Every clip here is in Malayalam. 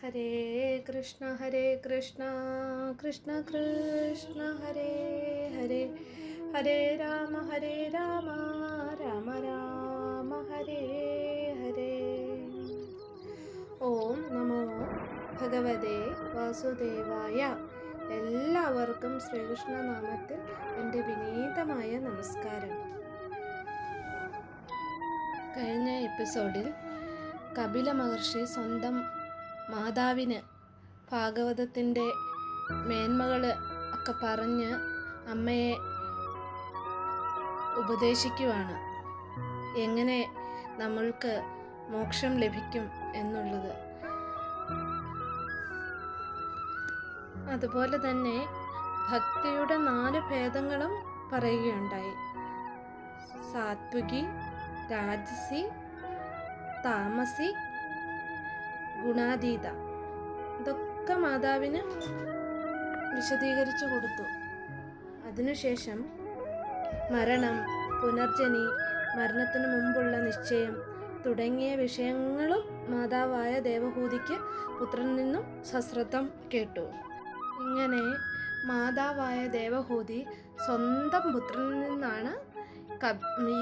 ഹരേ കൃഷ്ണ ഹരേ കൃഷ്ണ കൃഷ്ണ കൃഷ്ണ ഹരേ ഹരേ ഹരേ രാമ ഹരേ രാമ രാമ രാമ ഹരേ ഹരേ ഓം നമോ ഭഗവതേ വാസുദേവായ എല്ലാവർക്കും ശ്രീകൃഷ്ണ നാമത്തിൽ എന്റെ വിനീതമായ നമസ്കാരം. കഴിഞ്ഞ എപ്പിസോഡിൽ കപില മഹർഷി സ്വന്തം മാതാവിന് ഭാഗവതത്തിന്റെ മേന്മകൾ ഒക്കെ പറഞ്ഞ് അമ്മയെ ഉപദേശിക്കുവാണ്. എങ്ങനെ നമ്മൾക്ക് മോക്ഷം ലഭിക്കും എന്നുള്ളത്. അതുപോലെ തന്നെ ഭക്തിയുടെ നാല് ഭേദങ്ങളും പറയുകയുണ്ടായി. സാത്വികി രാജസി താമസി ഗുണാതീത. ഇതൊക്കെ മാതാവിന് വിശദീകരിച്ചു കൊടുത്തു. അതിനുശേഷം മരണം പുനർജനി മരണത്തിന് മുമ്പുള്ള നിശ്ചയം തുടങ്ങിയ വിഷയങ്ങളും മാതാവായ ദേവഹൂതിക്ക് പുത്രനിൽ നിന്നും സശ്രദ്ധം കേട്ടു. ഇങ്ങനെ മാതാവായ ദേവഹൂതി സ്വന്തം പുത്രനിൽ നിന്നാണ് ഈ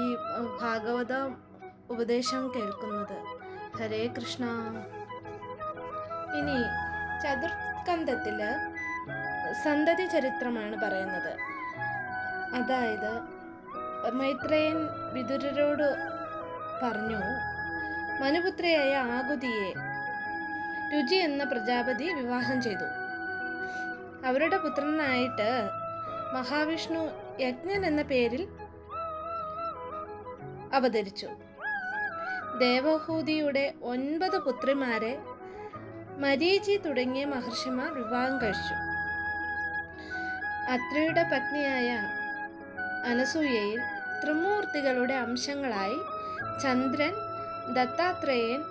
ഭാഗവത ഉപദേശം കേൾക്കുന്നത്. ഹരേ കൃഷ്ണ. ഇനി ചതുർസ്കന്ധത്തിൽ സന്തതി ചരിത്രമാണ് പറയുന്നത്. അതായത് മൈത്രേയൻ വിതുരരോട് പറഞ്ഞു മനുപുത്രയായ ആകുതിയെ രുചി എന്ന പ്രജാപതി വിവാഹം ചെയ്തു. അവരുടെ പുത്രനായിട്ട് മഹാവിഷ്ണു യജ്ഞൻ എന്ന പേരിൽ അവതരിച്ചു. ദേവഹൂതിയുടെ ഒൻപത് പുത്രിമാരെ മരീചി തുടങ്ങിയ മഹർഷിമാർ വിവാഹം കഴിച്ചു. അത്രയുടെ പത്നിയായ അനസൂയയിൽ ത്രിമൂർത്തികളുടെ അംശങ്ങളായി ചന്ദ്രൻ ദത്താത്രേയൻ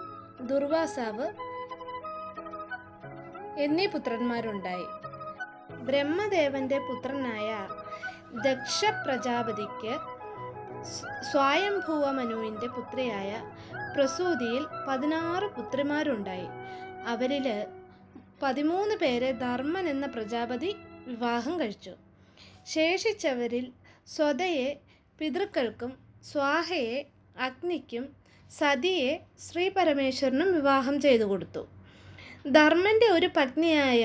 ദുർവാസാവ് എന്നീ പുത്രന്മാരുണ്ടായി. ബ്രഹ്മദേവന്റെ പുത്രനായ ദക്ഷ പ്രജാപതിക്ക് സ്വയംഭൂവ മനുവിന്റെ പുത്രിയായ പ്രസൂതിയിൽ പതിനാറ് പുത്രിമാരുണ്ടായി. അവരിൽ പതിമൂന്ന് പേരെ ധർമ്മൻ എന്ന പ്രജാപതി വിവാഹം കഴിച്ചു. ശേഷിച്ചവരിൽ സ്വതയെ പിതൃക്കൾക്കും സ്വാഹയെ അഗ്നിക്കും സതിയെ ശ്രീ പരമേശ്വരനും വിവാഹം ചെയ്തു കൊടുത്തു. ധർമ്മന്റെ ഒരു പത്നിയായ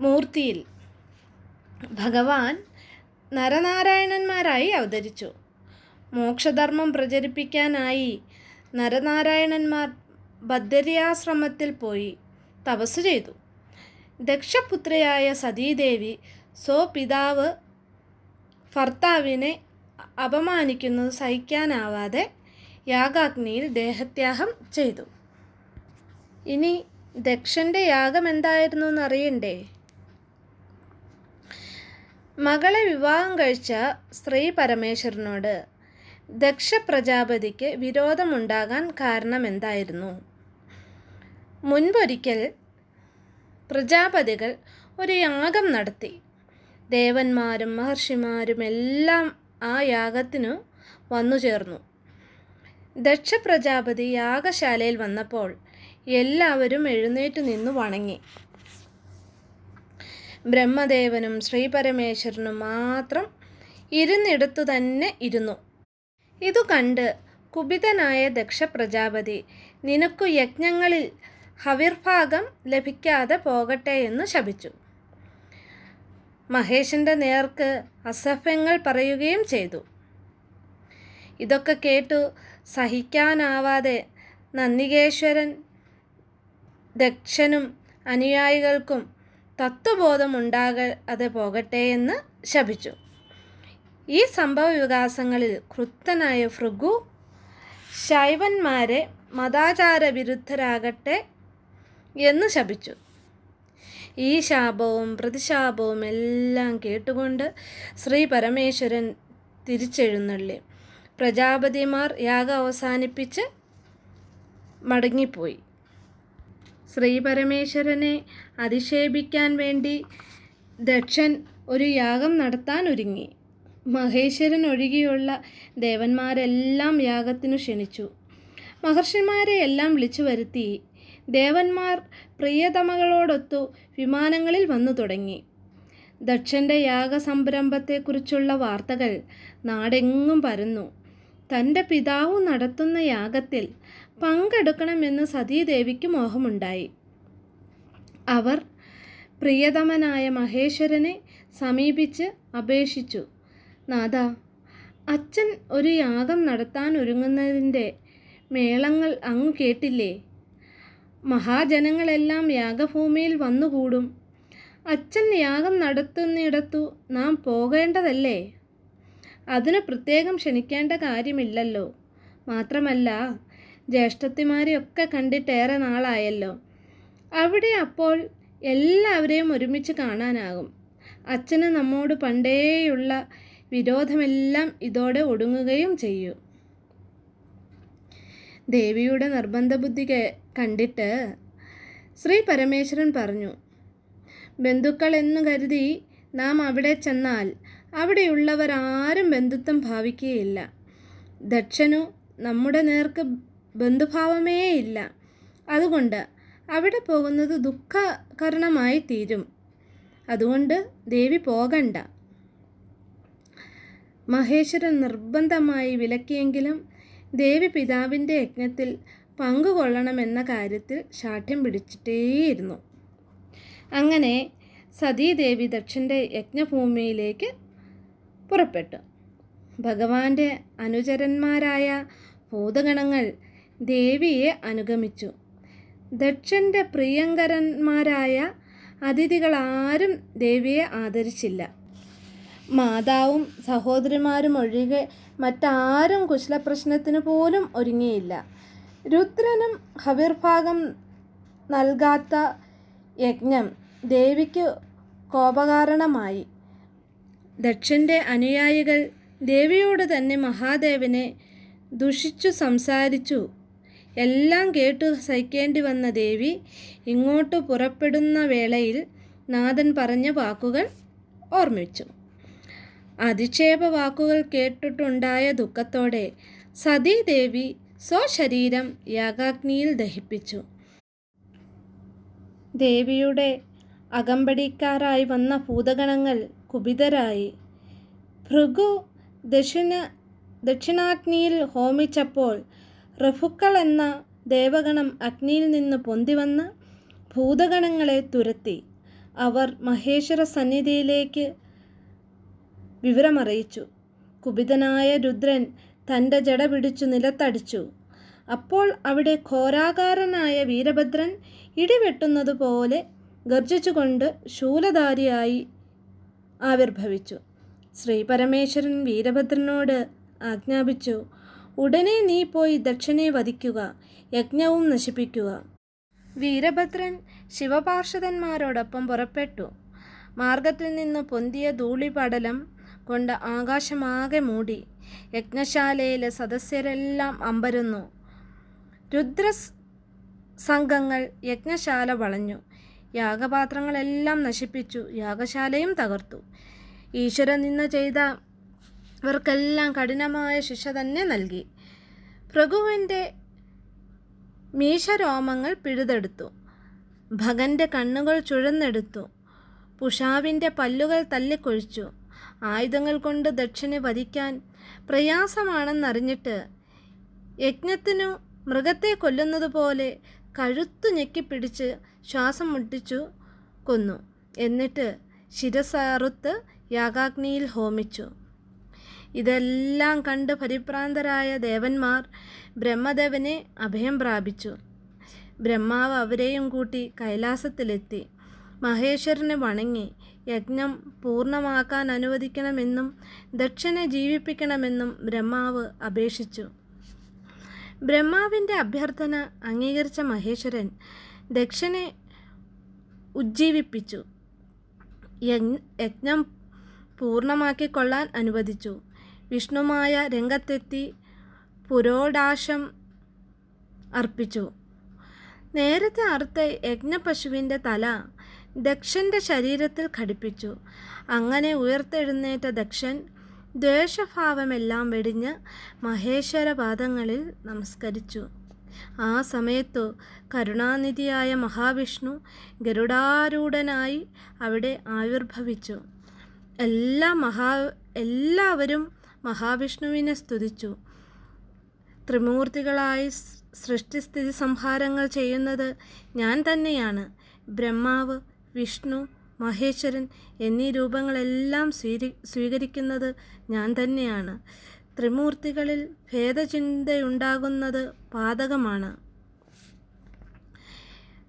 മൂർത്തിയിൽ ഭഗവാൻ നരനാരായണന്മാരായി അവതരിച്ചു. മോക്ഷധർമ്മം പ്രചരിപ്പിക്കാനായി നരനാരായണന്മാർ ബദര്യാശ്രമത്തിൽ പോയി തപസ് ചെയ്തു. ദക്ഷപുത്രയായ സതീദേവി സ്വപിതാവ് ഭർത്താവിനെ അപമാനിക്കുന്നത് സഹിക്കാനാവാതെ യാഗാഗ്നിയിൽ ദേഹത്യാഗം ചെയ്തു. ഇനി ദക്ഷന്റെ യാഗം എന്തായിരുന്നു എന്നറിയണ്ടേ? മകളെ വിവാഹം കഴിച്ച സ്ത്രീ പരമേശ്വരനോട് ദക്ഷ പ്രജാപതിക്ക് വിരോധമുണ്ടാകാൻ കാരണം എന്തായിരുന്നു? മുൻപൊരിക്കൽ പ്രജാപതികൾ ഒരു യാഗം നടത്തി. ദേവന്മാരും മഹർഷിമാരും എല്ലാം ആ യാഗത്തിനു വന്നു ചേർന്നു. ദക്ഷ പ്രജാപതി യാഗശാലയിൽ വന്നപ്പോൾ എല്ലാവരും എഴുന്നേറ്റ് നിന്നു വണങ്ങി. ബ്രഹ്മദേവനും ശ്രീപരമേശ്വരനും മാത്രം ഇരുന്നിടത്തു തന്നെ ഇരുന്നു. ഇതു കണ്ട് കുപിതനായ ദക്ഷ പ്രജാപതി നിനക്കു യജ്ഞങ്ങളിൽ ഹവിർഭാഗം ലഭിക്കാതെ പോകട്ടെ എന്ന് ശപിച്ചു. മഹേഷിന്റെ നേർക്ക് അസഭ്യങ്ങൾ പറയുകയും ചെയ്തു. ഇതൊക്കെ കേട്ടു സഹിക്കാനാവാതെ നന്ദികേശ്വരൻ ദക്ഷനും അനുയായികൾക്കും തത്വബോധമുണ്ടാകാതെ പോകട്ടെ എന്ന് ശപിച്ചു. ഈ സംഭവ വികാസങ്ങളിൽ ക്രുദ്ധനായ ഭൃഗു ശൈവന്മാരെ മതാചാര വിരുദ്ധരാകട്ടെ എന്ന് ശപിച്ചു. ഈ ശാപവും പ്രതിശാപവും എല്ലാം കേട്ടുകൊണ്ട് ശ്രീ പരമേശ്വരൻ തിരിച്ചെഴുന്നള്ളി. പ്രജാപതിമാർ യാഗം അവസാനിപ്പിച്ച് മടങ്ങിപ്പോയി. ശ്രീ പരമേശ്വരനെ അധിക്ഷേപിക്കാൻ വേണ്ടി ദക്ഷൻ ഒരു യാഗം നടത്താൻ ഒരുങ്ങി. മഹേശ്വരൻ ഒഴികെയുള്ള ദേവന്മാരെല്ലാം യാഗത്തിനു ക്ഷണിച്ചു. മഹർഷിമാരെ എല്ലാം വിളിച്ചു വരുത്തി. ദേവന്മാർ പ്രിയതമകളോടൊത്തു വിമാനങ്ങളിൽ വന്നു തുടങ്ങി. ദക്ഷന്റെ യാഗസംരംഭത്തെക്കുറിച്ചുള്ള വാർത്തകൾ നാടെങ്ങും പരന്നു. തന്റെ പിതാവ് നടത്തുന്ന യാഗത്തിൽ പങ്കെടുക്കണമെന്ന് സതീദേവിക്ക് മോഹമുണ്ടായി. അവർ പ്രിയതമനായ മഹേശ്വരനെ സമീപിച്ച് അപേക്ഷിച്ചു. നാഥ അച്ഛൻ ഒരു യാഗം നടത്താൻ ഒരുങ്ങുന്നതിന്റെ മേളങ്ങൾ അങ്ങ് കേട്ടില്ലേ? മഹാജനങ്ങളെല്ലാം യാഗഭൂമിയിൽ വന്നുകൂടും. അച്ഛൻ യാഗം നടത്തുന്നിടത്തു നാം പോകേണ്ടതല്ലേ? അതിന് പ്രത്യേകം ക്ഷണിക്കേണ്ട കാര്യമില്ലല്ലോ. മാത്രമല്ല ജ്യേഷ്ഠത്തിമാരെയൊക്കെ കണ്ടിട്ടേറെ നാളായല്ലോ. അവിടെ അപ്പോൾ എല്ലാവരെയും ഒരുമിച്ച് കാണാനാകും. അച്ഛന് നമ്മോട് പണ്ടേയുള്ള വിരോധമെല്ലാം ഇതോടെ ഒടുങ്ങുകയും ചെയ്യും. ദേവിയുടെ നിർബന്ധ ബുദ്ധി കണ്ടിട്ട് ശ്രീ പരമേശ്വരൻ പറഞ്ഞു ബന്ധുക്കൾ എന്നു കരുതി നാം അവിടെ ചെന്നാൽ അവിടെയുള്ളവർ ആരും ബന്ധുത്വം ഭാവിക്കുകയില്ല. ദക്ഷനു നമ്മുടെ നേർക്ക് ബന്ധുഭാവമേ ഇല്ല. അതുകൊണ്ട് അവിടെ പോകുന്നത് ദുഃഖകരണമായി തീരും. അതുകൊണ്ട് ദേവി പോകണ്ട. മഹേശ്വരൻ നിർബന്ധമായി വിലക്കിയെങ്കിലും ദേവി പിതാവിന്റെ യജ്ഞത്തിൽ പങ്കുകൊള്ളണമെന്ന കാര്യത്തിൽ ശാഠ്യം പിടിച്ചിട്ടേയിരുന്നു. അങ്ങനെ സതീദേവി ദക്ഷന്റെ യജ്ഞഭൂമിയിലേക്ക് പുറപ്പെട്ടു. ഭഗവാന്റെ അനുചരന്മാരായ ഭൂതഗണങ്ങൾ ദേവിയെ അനുഗമിച്ചു. ദക്ഷന്റെ പ്രിയങ്കരന്മാരായ അതിഥികളാരും ദേവിയെ ആദരിച്ചില്ല. മാതാവും സഹോദരിമാരും ഒഴികെ മറ്റാരും കുശലപ്രശ്നത്തിന് പോലും ഒരുങ്ങിയില്ല. രുദ്രനും ഹവിർഭാഗം നൽകാത്ത യജ്ഞം ദേവിക്ക് കോപകാരണമായി. ദക്ഷന്റെ അനുയായികൾ ദേവിയോട് തന്നെ മഹാദേവനെ ദുഷിച്ചു സംസാരിച്ചു. എല്ലാം കേട്ടു സഹിക്കേണ്ടി വന്ന ദേവി ഇങ്ങോട്ട് പുറപ്പെടുന്ന വേളയിൽ നാഥൻ പറഞ്ഞ വാക്കുകൾ ഓർമ്മിച്ചു. അധിക്ഷേപ വാക്കുകൾ കേട്ടിട്ടുണ്ടായ ദുഃഖത്തോടെ സതീദേവി സ്വശരീരം യാഗാഗ്നിയിൽ ദഹിപ്പിച്ചു. ദേവിയുടെ അകമ്പടിക്കാരായി വന്ന ഭൂതഗണങ്ങൾ കുപിതരായി. ഭൃഗു ദക്ഷിണ ദക്ഷിണാഗ്നിയിൽ ഹോമിച്ചപ്പോൾ റഫുക്കൾ എന്ന ദേവഗണം അഗ്നിയിൽ നിന്ന് പൊന്തിവന്ന് ഭൂതഗണങ്ങളെ തുരത്തി. അവർ മഹേശ്വര സന്നിധിയിലേക്ക് വിവരമറിയിച്ചു. കുപിതനായ രുദ്രൻ തന്റെ ജട പിടിച്ചു നിലത്തടിച്ചു. അപ്പോൾ അവിടെ ഘോരാകാരനായ വീരഭദ്രൻ ഇടിവെട്ടുന്നതുപോലെ ഗർജിച്ചുകൊണ്ട് ശൂലധാരിയായി ആവിർഭവിച്ചു. ശ്രീ പരമേശ്വരൻ വീരഭദ്രനോട് ആജ്ഞാപിച്ചു ഉടനെ നീ പോയി ദക്ഷനെ വധിക്കുക യജ്ഞവും നശിപ്പിക്കുക. വീരഭദ്രൻ ശിവപാർഷദന്മാരോടൊപ്പം പുറപ്പെട്ടു. മാർഗത്തിൽ നിന്ന് പൊന്തിയ ധൂളിപടലം കൊണ്ട് ആകാശമാകെ മൂടി. യജ്ഞശാലയിലെ സദസ്യരെല്ലാം അമ്പരുന്നു. രുദ്ര സംഘങ്ങൾ യജ്ഞശാല വളഞ്ഞു. യാഗപാത്രങ്ങളെല്ലാം നശിപ്പിച്ചു. യാഗശാലയും തകർത്തു. ഈശ്വരൻ നിന്ന് ചെയ്തവർക്കെല്ലാം കഠിനമായ ശിക്ഷ തന്നെ നൽകി. ഭൃഗുവിന്റെ മീശരോമങ്ങൾ പിഴുതെടുത്തു. ഭഗന്റെ കണ്ണുകൾ ചുഴന്നെടുത്തു. പുഷാവിന്റെ പല്ലുകൾ തല്ലിക്കൊഴിച്ചു. ആയുധങ്ങൾ കൊണ്ട് ദക്ഷനെ വധിക്കാൻ പ്രയാസമാണെന്നറിഞ്ഞിട്ട് യജ്ഞത്തിനു മൃഗത്തെ കൊല്ലുന്നതുപോലെ കഴുത്തു ഞെക്കിപ്പിടിച്ച് ശ്വാസം മുട്ടിച്ചു കൊന്നു. എന്നിട്ട് ശിരസറുത്ത് യാഗാഗ്നിയിൽ ഹോമിച്ചു. ഇതെല്ലാം കണ്ട് പരിഭ്രാന്തരായ ദേവന്മാർ ബ്രഹ്മദേവനെ അഭയം പ്രാപിച്ചു. ബ്രഹ്മാവ് അവരെയും കൂട്ടി കൈലാസത്തിലെത്തി. മഹേശ്വരനെ വണങ്ങി. യജ്ഞം പൂർണമാക്കാൻ അനുവദിക്കണമെന്നും ദക്ഷനെ ജീവിപ്പിക്കണമെന്നും ബ്രഹ്മാവ് അപേക്ഷിച്ചു. ബ്രഹ്മാവിന്റെ അഭ്യർത്ഥന അംഗീകരിച്ച മഹേശ്വരൻ ദക്ഷനെ ഉജ്ജീവിപ്പിച്ചു. യജ്ഞം പൂർണമാക്കിക്കൊള്ളാൻ അനുവദിച്ചു. വിഷ്ണുമായ രംഗത്തെത്തി പുരോടാശം അർപ്പിച്ചു. നേരത്തെ അറുത്ത യജ്ഞപശുവിന്റെ തല ദക്ഷന്റെ ശരീരത്തിൽ ഘടിപ്പിച്ചു. അങ്ങനെ ഉയർത്തെഴുന്നേറ്റ ദക്ഷൻ ദ്വേഷഭാവമെല്ലാം വെടിഞ്ഞ് മഹേശ്വര പാദങ്ങളിൽ നമസ്കരിച്ചു. ആ സമയത്തു കരുണാനിധിയായ മഹാവിഷ്ണു ഗരുഡാരൂഢനായി അവിടെ ആവിർഭവിച്ചു. എല്ലാ മഹാ എല്ലാവരും മഹാവിഷ്ണുവിനെ സ്തുതിച്ചു. ത്രിമൂർത്തികളായി സൃഷ്ടിസ്ഥിതി സംഹാരങ്ങൾ ചെയ്യുന്നത് ഞാൻ തന്നെയാണ്. ബ്രഹ്മാവ് വിഷ്ണു മഹേശ്വരൻ എന്നീ രൂപങ്ങളെല്ലാം സ്വീരി സ്വീകരിക്കുന്നത് ഞാൻ തന്നെയാണ്. ത്രിമൂർത്തികളിൽ ഭേദചിന്തയുണ്ടാകുന്നത് പാതകമാണ്.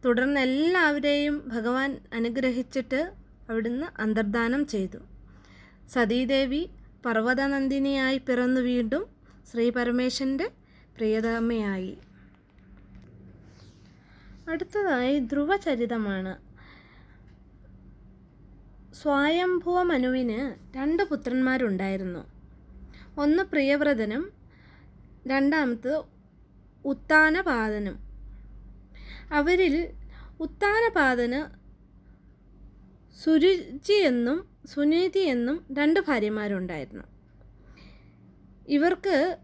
തുടർന്ന് എല്ലാവരെയും ഭഗവാൻ അനുഗ്രഹിച്ചിട്ട് അവിടുന്ന് അന്തർദാനം ചെയ്തു. സതീദേവി പർവതനന്ദിനിയായി പിറന്നു വീണ്ടും ശ്രീ പരമേശ്വരന്റെ പ്രിയതമയായി. അടുത്തതായി ധ്രുവചരിതമാണ്. സ്വായംഭുവ മനുവിന് രണ്ട് പുത്രന്മാരുണ്ടായിരുന്നു. ഒന്ന് പ്രിയവ്രതനും രണ്ടാമത് ഉത്താനപാതനും അവരിൽ ഉത്താനപാതന് സുരുചി എന്നും സുനീതി എന്നും രണ്ട് ഭാര്യമാരുണ്ടായിരുന്നു. ഇവർക്ക്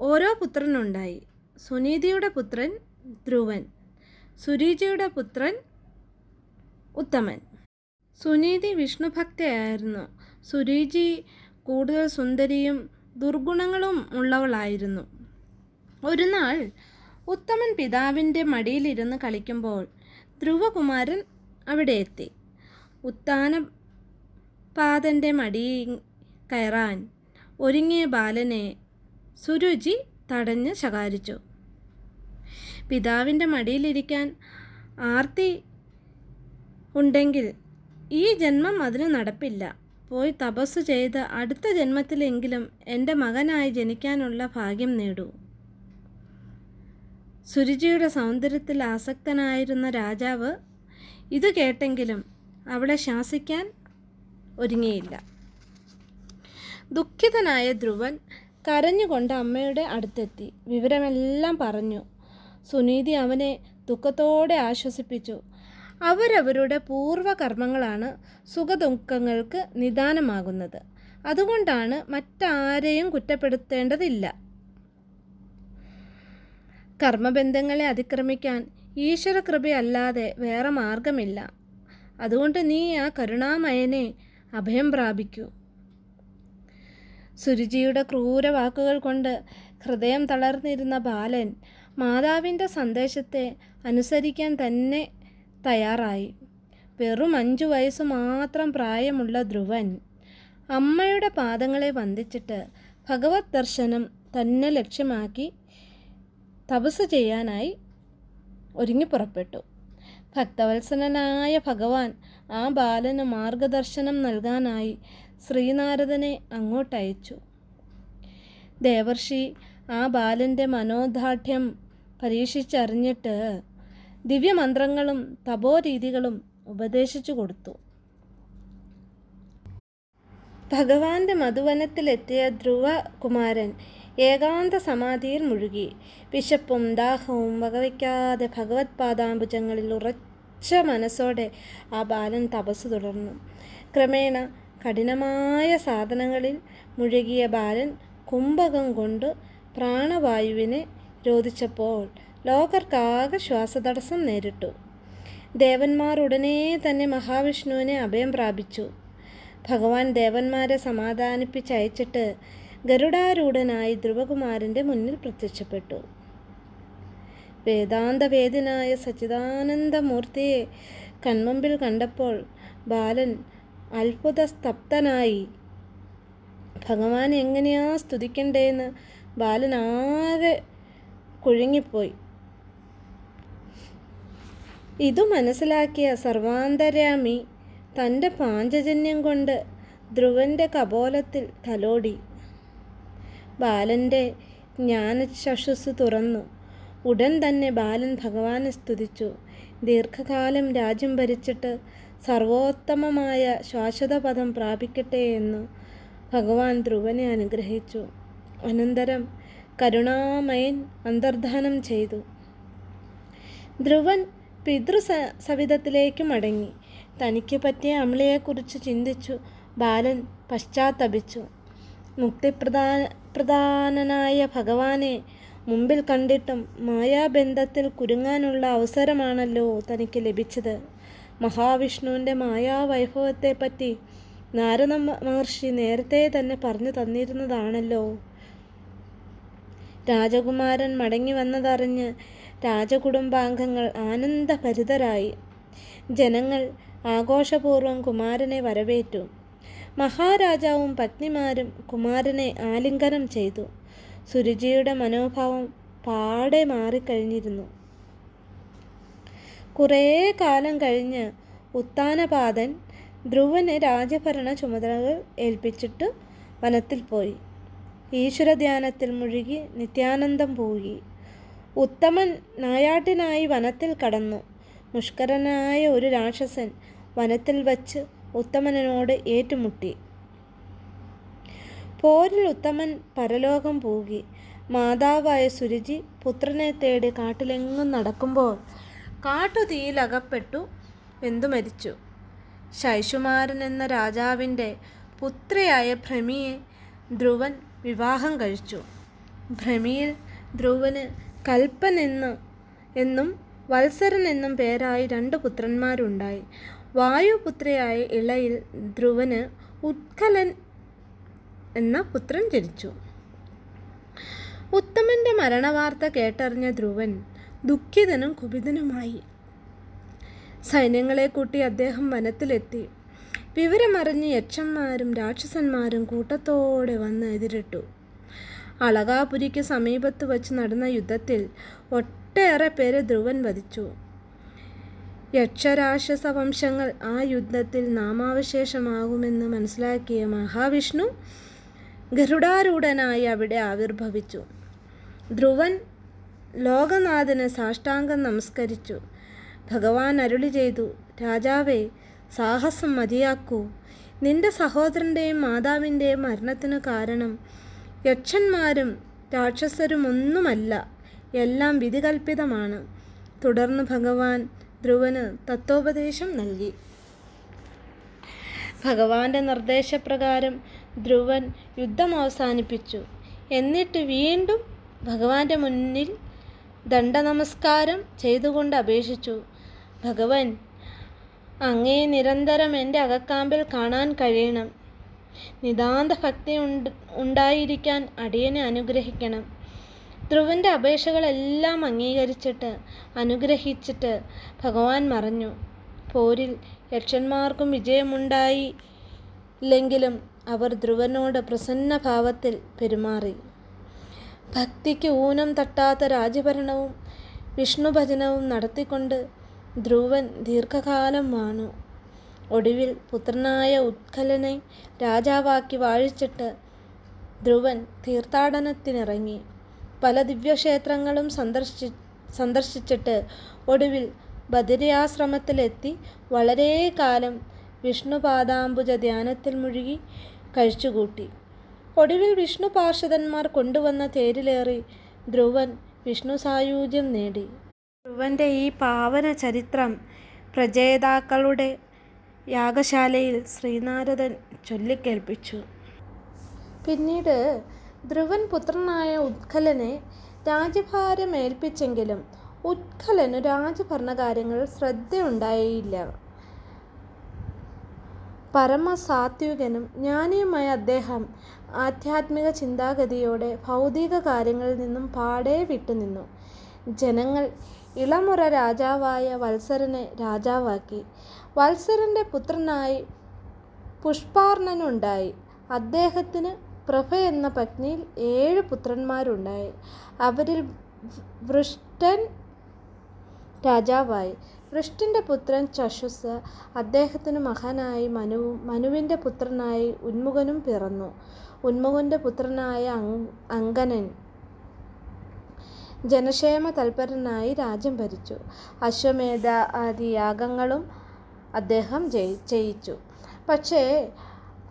ഓരോ പുത്രനുണ്ടായി. സുനീതിയുടെ പുത്രൻ ധ്രുവൻ സുരീജയുടെ പുത്രൻ ഉത്തമൻ. സുനീതി വിഷ്ണുഭക്തയായിരുന്നു. സുരീജി കൂടുതൽ സുന്ദരിയും ദുർഗുണങ്ങളും ഉള്ളവളായിരുന്നു. ഒരു നാൾ ഉത്തമൻ പിതാവിന്റെ മടിയിലിരുന്ന് കളിക്കുമ്പോൾ ധ്രുവകുമാരൻ അവിടെ എത്തി. ഉത്താന പാതന്റെ മടി കയറാൻ ഒരുങ്ങിയ ബാലനെ സുരുചി തടഞ്ഞ് ശകാരിച്ചു. പിതാവിന്റെ മടിയിലിരിക്കാൻ ആർത്തി ഉണ്ടെങ്കിൽ ഈ ജന്മം അതിന് നടപ്പില്ല. പോയി തപസ് ചെയ്ത് അടുത്ത ജന്മത്തിലെങ്കിലും എന്റെ മകനായി ജനിക്കാനുള്ള ഭാഗ്യം നേടൂ. സുരുചിയുടെ സൗന്ദര്യത്തിൽ ആസക്തനായിരുന്ന രാജാവ് ഇത് കേട്ടെങ്കിലും അവളെ ശാസിക്കാൻ ഒരുങ്ങിയില്ല. ദുഃഖിതനായ ധ്രുവൻ കരഞ്ഞുകൊണ്ട് അമ്മയുടെ അടുത്തെത്തി. വിവരമെല്ലാം പറഞ്ഞു. സുനീതി അവനെ ദുഃഖത്തോടെ ആശ്വസിപ്പിച്ചു. അവരവരുടെ പൂർവകർമ്മങ്ങളാണ് സുഖദുഃഖങ്ങൾക്ക് നിദാനമാകുന്നത്. അതുകൊണ്ടാണ് മറ്റാരെയും കുറ്റപ്പെടുത്തേണ്ടതില്ല. കർമ്മബന്ധങ്ങളെ അതിക്രമിക്കാൻ ഈശ്വര കൃപയല്ലാതെ വേറെ മാർഗമില്ല. അതുകൊണ്ട് നീ ആ കരുണാമയനെ അഭയം പ്രാപിക്കൂ. സുരുചിയുടെ ക്രൂര വാക്കുകൾ കൊണ്ട് ഹൃദയം തളർന്നിരുന്ന ബാലൻ മാതാവിന്റെ സന്ദേശത്തെ അനുസരിക്കാൻ തന്നെ തയ്യാറായി. വെറും അഞ്ചു വയസ്സ് മാത്രം പ്രായമുള്ള ധ്രുവൻ അമ്മയുടെ പാദങ്ങളെ വന്ദിച്ചിട്ട് ഭഗവത് ദർശനം തന്നെ ലക്ഷ്യമാക്കി തപസ് ചെയ്യാനായി ഒരുങ്ങി പുറപ്പെട്ടു ഭക്തവത്സലനായ ഭഗവാൻ ആ ബാലന് മാർഗദർശനം നൽകാനായി ശ്രീനാരദനെ അങ്ങോട്ടയച്ചു. ദേവർഷി ആ ബാലന്റെ മനോദാഠ്യം പരീക്ഷിച്ചറിഞ്ഞിട്ട് ദിവ്യമന്ത്രങ്ങളും തപോരീതികളും ഉപദേശിച്ചു കൊടുത്തു. ഭഗവാന്റെ മധുവനത്തിലെത്തിയ ധ്രുവകുമാരൻ ഏകാന്ത സമാധിയിൽ മുഴുകി. വിശപ്പും ദാഹവും വകവയ്ക്കാതെ ഭഗവത് പാദാംബുജങ്ങളിൽ ഉറച്ച മനസ്സോടെ ആ ബാലൻ തപസ് തുടർന്നു. ക്രമേണ കഠിനമായ സാധനങ്ങളിൽ മുഴുകിയ ബാലൻ കുംഭകം കൊണ്ട് പ്രാണവായുവിനെ രോധിച്ചപ്പോൾ ലോകർക്കാകെ ശ്വാസതടസ്സം നേരിട്ടു. ദേവന്മാർ ഉടനെ തന്നെ മഹാവിഷ്ണുവിനെ അഭയം പ്രാപിച്ചു. ഭഗവാൻ ദേവന്മാരെ സമാധാനിപ്പിച്ചയച്ചിട്ട് ഗരുഡാരൂഢനായി ധ്രുവകുമാരന്റെ മുന്നിൽ പ്രത്യക്ഷപ്പെട്ടു. വേദാന്തവേദനായ സച്ചിദാനന്ദമൂർത്തിയെ കൺമുമ്പിൽ കണ്ടപ്പോൾ ബാലൻ അത്ഭുത സ്തബ്ധനായി ഭഗവാൻ എങ്ങനെയാ സ്തുതിക്കണ്ടേന്ന്? ബാലൻ ആകെ കുഴുങ്ങിപ്പോയി. ഇതു മനസ്സിലാക്കിയ സർവാന്തരാമി തന്റെ പാഞ്ചജന്യം കൊണ്ട് ധ്രുവന്റെ കപോലത്തിൽ തലോടി. ബാലന്റെ ജ്ഞാനചക്ഷുസ് തുറന്നു. ഉടൻ തന്നെ ബാലൻ ഭഗവാനെ സ്തുതിച്ചു. ദീർഘകാലം രാജ്യം ഭരിച്ചിട്ട് സർവോത്തമമായ ശാശ്വത പദം പ്രാപിക്കട്ടെ എന്ന് ഭഗവാൻ ധ്രുവനെ അനുഗ്രഹിച്ചു. അനന്തരം കരുണാമയൻ അന്തർധാനം ചെയ്തു. ധ്രുവൻ പിതൃ സവിധത്തിലേക്ക് മടങ്ങി. തനിക്ക് പറ്റിയ അമ്ലയെക്കുറിച്ച് ചിന്തിച്ചു. ബാലൻ പശ്ചാത്തപിച്ചു. മുക്തിപ്രധാ പ്രധാനനായ ഭഗവാനെ മുമ്പിൽ കണ്ടിട്ടും മായാബന്ധത്തിൽ കുരുങ്ങാനുള്ള അവസരമാണല്ലോ തനിക്ക് ലഭിച്ചത്. മഹാവിഷ്ണുവിന്റെ മായാവൈഭവത്തെപ്പറ്റി നാരദ മഹർഷി നേരത്തെ തന്നെ പറഞ്ഞു തന്നിരുന്നതാണല്ലോ. രാജകുമാരൻ മടങ്ങി വന്നതറിഞ്ഞ് രാജകുടുംബാംഗങ്ങൾ ആനന്ദഭരിതരായി. ജനങ്ങൾ ആഘോഷപൂർവം കുമാരനെ വരവേറ്റു. മഹാരാജാവും പത്നിമാരും കുമാരനെ ആലിംഗനം ചെയ്തു. സുരുചിയുടെ മനോഭാവം പാടെ മാറിക്കഴിഞ്ഞിരുന്നു. കുറേ കാലം കഴിഞ്ഞ് ഉത്താനപാതൻ ധ്രുവന് രാജഭരണ ചുമതലകൾ ഏൽപ്പിച്ചിട്ട് വനത്തിൽ പോയി. ഈശ്വരധ്യാനത്തിൽ മുഴുകി നിത്യാനന്ദം പോയി. ഉത്തമൻ നായാട്ടിനായി വനത്തിൽ കടന്നു. മുഷ്കരനായ ഒരു രാക്ഷസൻ വനത്തിൽ വച്ച് ഉത്തമനോട് ഏറ്റുമുട്ടി. പോരിൽ ഉത്തമൻ പരലോകം പോകി. മാതാവായ സുരുചി പുത്രനെ തേടി കാട്ടിലെങ്ങും നടക്കുമ്പോൾ കാട്ടുതീയിലകപ്പെട്ടു വെന്തു മരിച്ചു. ശൈശുമാരൻ എന്ന രാജാവിന്റെ പുത്രയായ ഭ്രമിയെ ധ്രുവൻ വിവാഹം കഴിച്ചു. ഭ്രമിയിൽ ധ്രുവന് കൽപ്പൻ എന്ന് എന്നും വത്സരൻ എന്നും പേരായി രണ്ട് പുത്രന്മാരുണ്ടായി. വായുപുത്രയായ ഇളയിൽ ധ്രുവന് ഉത്കലൻ എന്ന പുത്രൻ ജനിച്ചു. ഉത്തമന്റെ മരണവാർത്ത കേട്ടറിഞ്ഞ ധ്രുവൻ ദുഃഖിതനും കുപിതനുമായി സൈന്യങ്ങളെ കൂട്ടി അദ്ദേഹം വനത്തിലെത്തി. വിവരമറിഞ്ഞ് യക്ഷന്മാരും രാക്ഷസന്മാരും കൂട്ടത്തോടെ വന്ന് എതിരിട്ടു. അളകാപുരിക്ക് സമീപത്ത് വച്ച് നടന്ന യുദ്ധത്തിൽ ഒട്ടേറെ പേരെ ധ്രുവൻ വധിച്ചു. യക്ഷരാക്ഷസ വംശങ്ങൾ ആ യുദ്ധത്തിൽ നാമാവശേഷമാകുമെന്ന് മനസ്സിലാക്കിയ മഹാവിഷ്ണു ഗരുഡാരൂഢനായി അവിടെ ആവിർഭവിച്ചു. ധ്രുവൻ ലോകനാഥന് സാഷ്ടാംഗം നമസ്കരിച്ചു. ഭഗവാൻ അരുളി ചെയ്തു രാജാവേ സാഹസം മതിയാക്കൂ. നിന്റെ സഹോദരന്റെയും മാതാവിന്റെയും മരണത്തിന് കാരണം യക്ഷന്മാരും രാക്ഷസരും ഒന്നുമല്ല എല്ലാം വിധികൽപ്പിതമാണ്. തുടർന്ന് ഭഗവാൻ ധ്രുവന് തത്വോപദേശം നൽകി. ഭഗവാന്റെ നിർദ്ദേശപ്രകാരം ധ്രുവൻ യുദ്ധം അവസാനിപ്പിച്ചു. എന്നിട്ട് വീണ്ടും ഭഗവാന്റെ മുന്നിൽ ദണ്ഡനമസ്കാരം ചെയ്തുകൊണ്ട് അപേക്ഷിച്ചു. ഭഗവാൻ അങ്ങേ നിരന്തരം എന്റെ അകക്കാമ്പിൽ കാണാൻ കഴിയണം. നിതാന്ത ഭക്തി ഉണ്ട് ഉണ്ടായിരിക്കാൻ അടിയനെ അനുഗ്രഹിക്കണം. ധ്രുവന്റെ അപേക്ഷകളെല്ലാം അംഗീകരിച്ചിട്ട് അനുഗ്രഹിച്ചിട്ട് ഭഗവാൻ മറഞ്ഞു. പോരിൽ യക്ഷന്മാർക്കും വിജയമുണ്ടായി ഇല്ലെങ്കിലും അവർ ധ്രുവനോട് പ്രസന്ന ഭാവത്തിൽ പെരുമാറി. ഭക്തിക്ക് ഊനം തട്ടാത്ത രാജഭരണവും വിഷ്ണുഭജനവും നടത്തിക്കൊണ്ട് ധ്രുവൻ ദീർഘകാലം വാണു. ഒടുവിൽ പുത്രനായ ഉത്കലനെ രാജാവാക്കി വാഴിച്ചിട്ട് ധ്രുവൻ തീർത്ഥാടനത്തിനിറങ്ങി. പല ദിവ്യക്ഷേത്രങ്ങളും സന്ദർശി സന്ദർശിച്ചിട്ട് ഒടുവിൽ ബദരിയാശ്രമത്തിലെത്തി വളരെ കാലം വിഷ്ണുപാദാംബുജ ധ്യാനത്തിൽ മുഴുകി കഴിച്ചുകൂട്ടി. ഒടുവിൽ വിഷ്ണു പാർഷദന്മാർ കൊണ്ടുവന്ന തേരിലേറി ധ്രുവൻ വിഷ്ണു സായൂജ്യം നേടി. ധ്രുവന്റെ ഈ പാവന ചരിത്രം പ്രജേതാക്കളുടെ യാഗശാലയിൽ ശ്രീനാരദൻ ചൊല്ലിക്കേൾപ്പിച്ചു പിന്നീട് ധ്രുവൻ പുത്രനായ ഉത്കലനെ രാജഭാരം ഏൽപ്പിച്ചെങ്കിലും ഉത്കലനു രാജഭരണകാര്യങ്ങളിൽ ശ്രദ്ധയുണ്ടായില്ല. പരമസാത്വികനും ജ്ഞാനിയുമായ അദ്ദേഹം ആധ്യാത്മിക ചിന്താഗതിയോടെ ഭൗതിക കാര്യങ്ങളിൽ നിന്നും പാടെ വിട്ടുനിന്നു. ജനങ്ങൾ ഇളമുറ രാജാവായ വത്സരനെ രാജാവാക്കി. വത്സരന്റെ പുത്രനായി പുഷ്പാർണനുണ്ടായി. അദ്ദേഹത്തിന് പ്രഭ എന്ന പത്നിയിൽ ഏഴ് പുത്രന്മാരുണ്ടായി. അവരിൽ വൃഷ്ടൻ രാജാവായി. വൃഷ്ടിന്റെ പുത്രൻ ചശുസ് അദ്ദേഹത്തിന് മഹനായി. മനുവും മനുവിന്റെ പുത്രനായി ഉന്മുഖനും പിറന്നു. ഉന്മുഖന്റെ പുത്രനായ അങ് അങ്കനൻ ജനക്ഷേമ തൽപരനായി രാജ്യം ഭരിച്ചു. അശ്വമേധ ആദി യാഗങ്ങളും അദ്ദേഹം ചെയ്യിച്ചു പക്ഷേ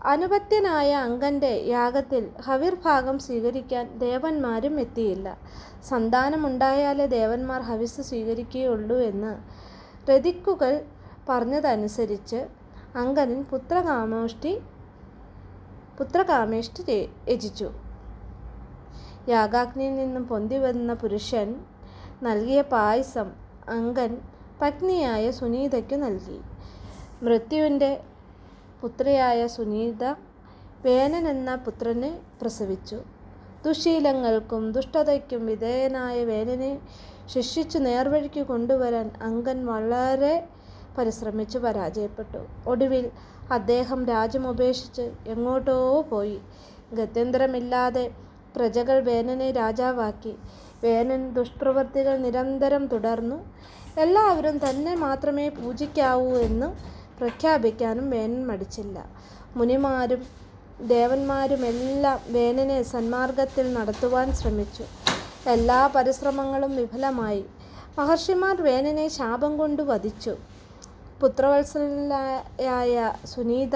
അനുപത്യനായ അങ്കന്റെ യാഗത്തിൽ ഹവിർഭാഗം സ്വീകരിക്കാൻ ദേവന്മാരും എത്തിയില്ല. സന്താനമുണ്ടായാലേ ദേവന്മാർ ഹവിസ് സ്വീകരിക്കുകയുള്ളൂ എന്ന് രതിക്കുകൾ പറഞ്ഞതനുസരിച്ച് അങ്കനൻ പുത്രകാമോഷ്ടി പുത്രകാമേഷ്ടി രചിച്ചു യാഗാഗ്നിയിൽ നിന്നും പൊന്തി വന്ന പുരുഷൻ നൽകിയ പായസം അങ്കൻ പത്നിയായ സുനീതയ്ക്കു നൽകി. മൃത്യുവിന്റെ പുത്രിയായ സുനീത വേനൻ എന്ന പുത്രനെ പ്രസവിച്ചു. ദുശീലങ്ങൾക്കും ദുഷ്ടതയ്ക്കും വിധേയനായ വേനനെ ശിക്ഷിച്ചു നേർവഴിക്ക് കൊണ്ടുവരാൻ അങ്കൻ വളരെ പരിശ്രമിച്ചു പരാജയപ്പെട്ടു. ഒടുവിൽ അദ്ദേഹം രാജ്യം ഉപേക്ഷിച്ച് എങ്ങോട്ടോ പോയി. ഗത്യന്തരമില്ലാതെ പ്രജകൾ വേനനെ രാജാവാക്കി. വേനൻ ദുഷ്പ്രവൃത്തികൾ നിരന്തരം തുടർന്നു. എല്ലാവരും തന്നെ മാത്രമേ പൂജിക്കാവൂ എന്ന് പ്രഖ്യാപിക്കാനും വേനൻ മടിച്ചില്ല. മുനിമാരും ദേവന്മാരുമെല്ലാം വേനനെ സന്മാർഗത്തിൽ നടത്തുവാൻ ശ്രമിച്ചു. എല്ലാ പരിശ്രമങ്ങളും വിഫലമായി. മഹർഷിമാർ വേനനെ ശാപം കൊണ്ട് വധിച്ചു. പുത്രവത്സലായ സുനീത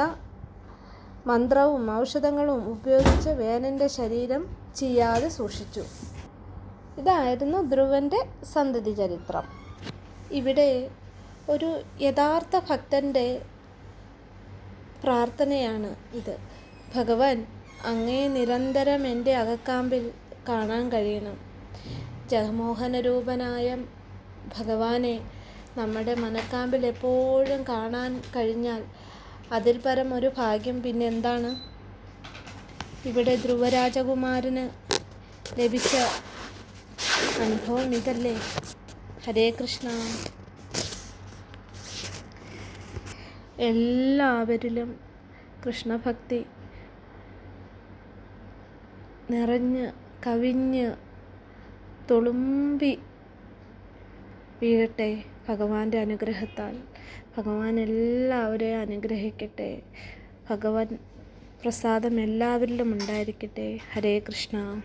മന്ത്രവും ഔഷധങ്ങളും ഉപയോഗിച്ച് വേനന്റെ ശരീരം ചെയ്യാതെ സൂക്ഷിച്ചു. ഇതായിരുന്നു ധ്രുവന്റെ സന്തതി ചരിത്രം ഇവിടെ ഒരു യഥാർത്ഥ ഭക്തന്റെ പ്രാർത്ഥനയാണ് ഇത്. ഭഗവാൻ അങ്ങേ നിരന്തരം എന്റെ അകക്കാമ്പിൽ കാണാൻ കഴിയണം. ജഗമോഹനരൂപനായ ഭഗവാനെ നമ്മുടെ മനക്കാമ്പിൽ എപ്പോഴും കാണാൻ കഴിഞ്ഞാൽ അതിൽ പരം ഒരു ഭാഗ്യം പിന്നെ എന്താണ് ഇവിടെ ധ്രുവരാജകുമാരന് ലഭിച്ച അനുഭവം ഇതല്ലേ? ഹരേ കൃഷ്ണ. എല്ലാവരിലും കൃഷ്ണഭക്തി നിറഞ്ഞ് കവിഞ്ഞ് തുളുമ്പി വീഴട്ടെ ഭഗവാന്റെ അനുഗ്രഹത്താൽ. ഭഗവാൻ എല്ലാവരെയും അനുഗ്രഹിക്കട്ടെ. ഭഗവാൻ പ്രസാദം എല്ലാവരിലും ഉണ്ടായിരിക്കട്ടെ. ഹരേ കൃഷ്ണ.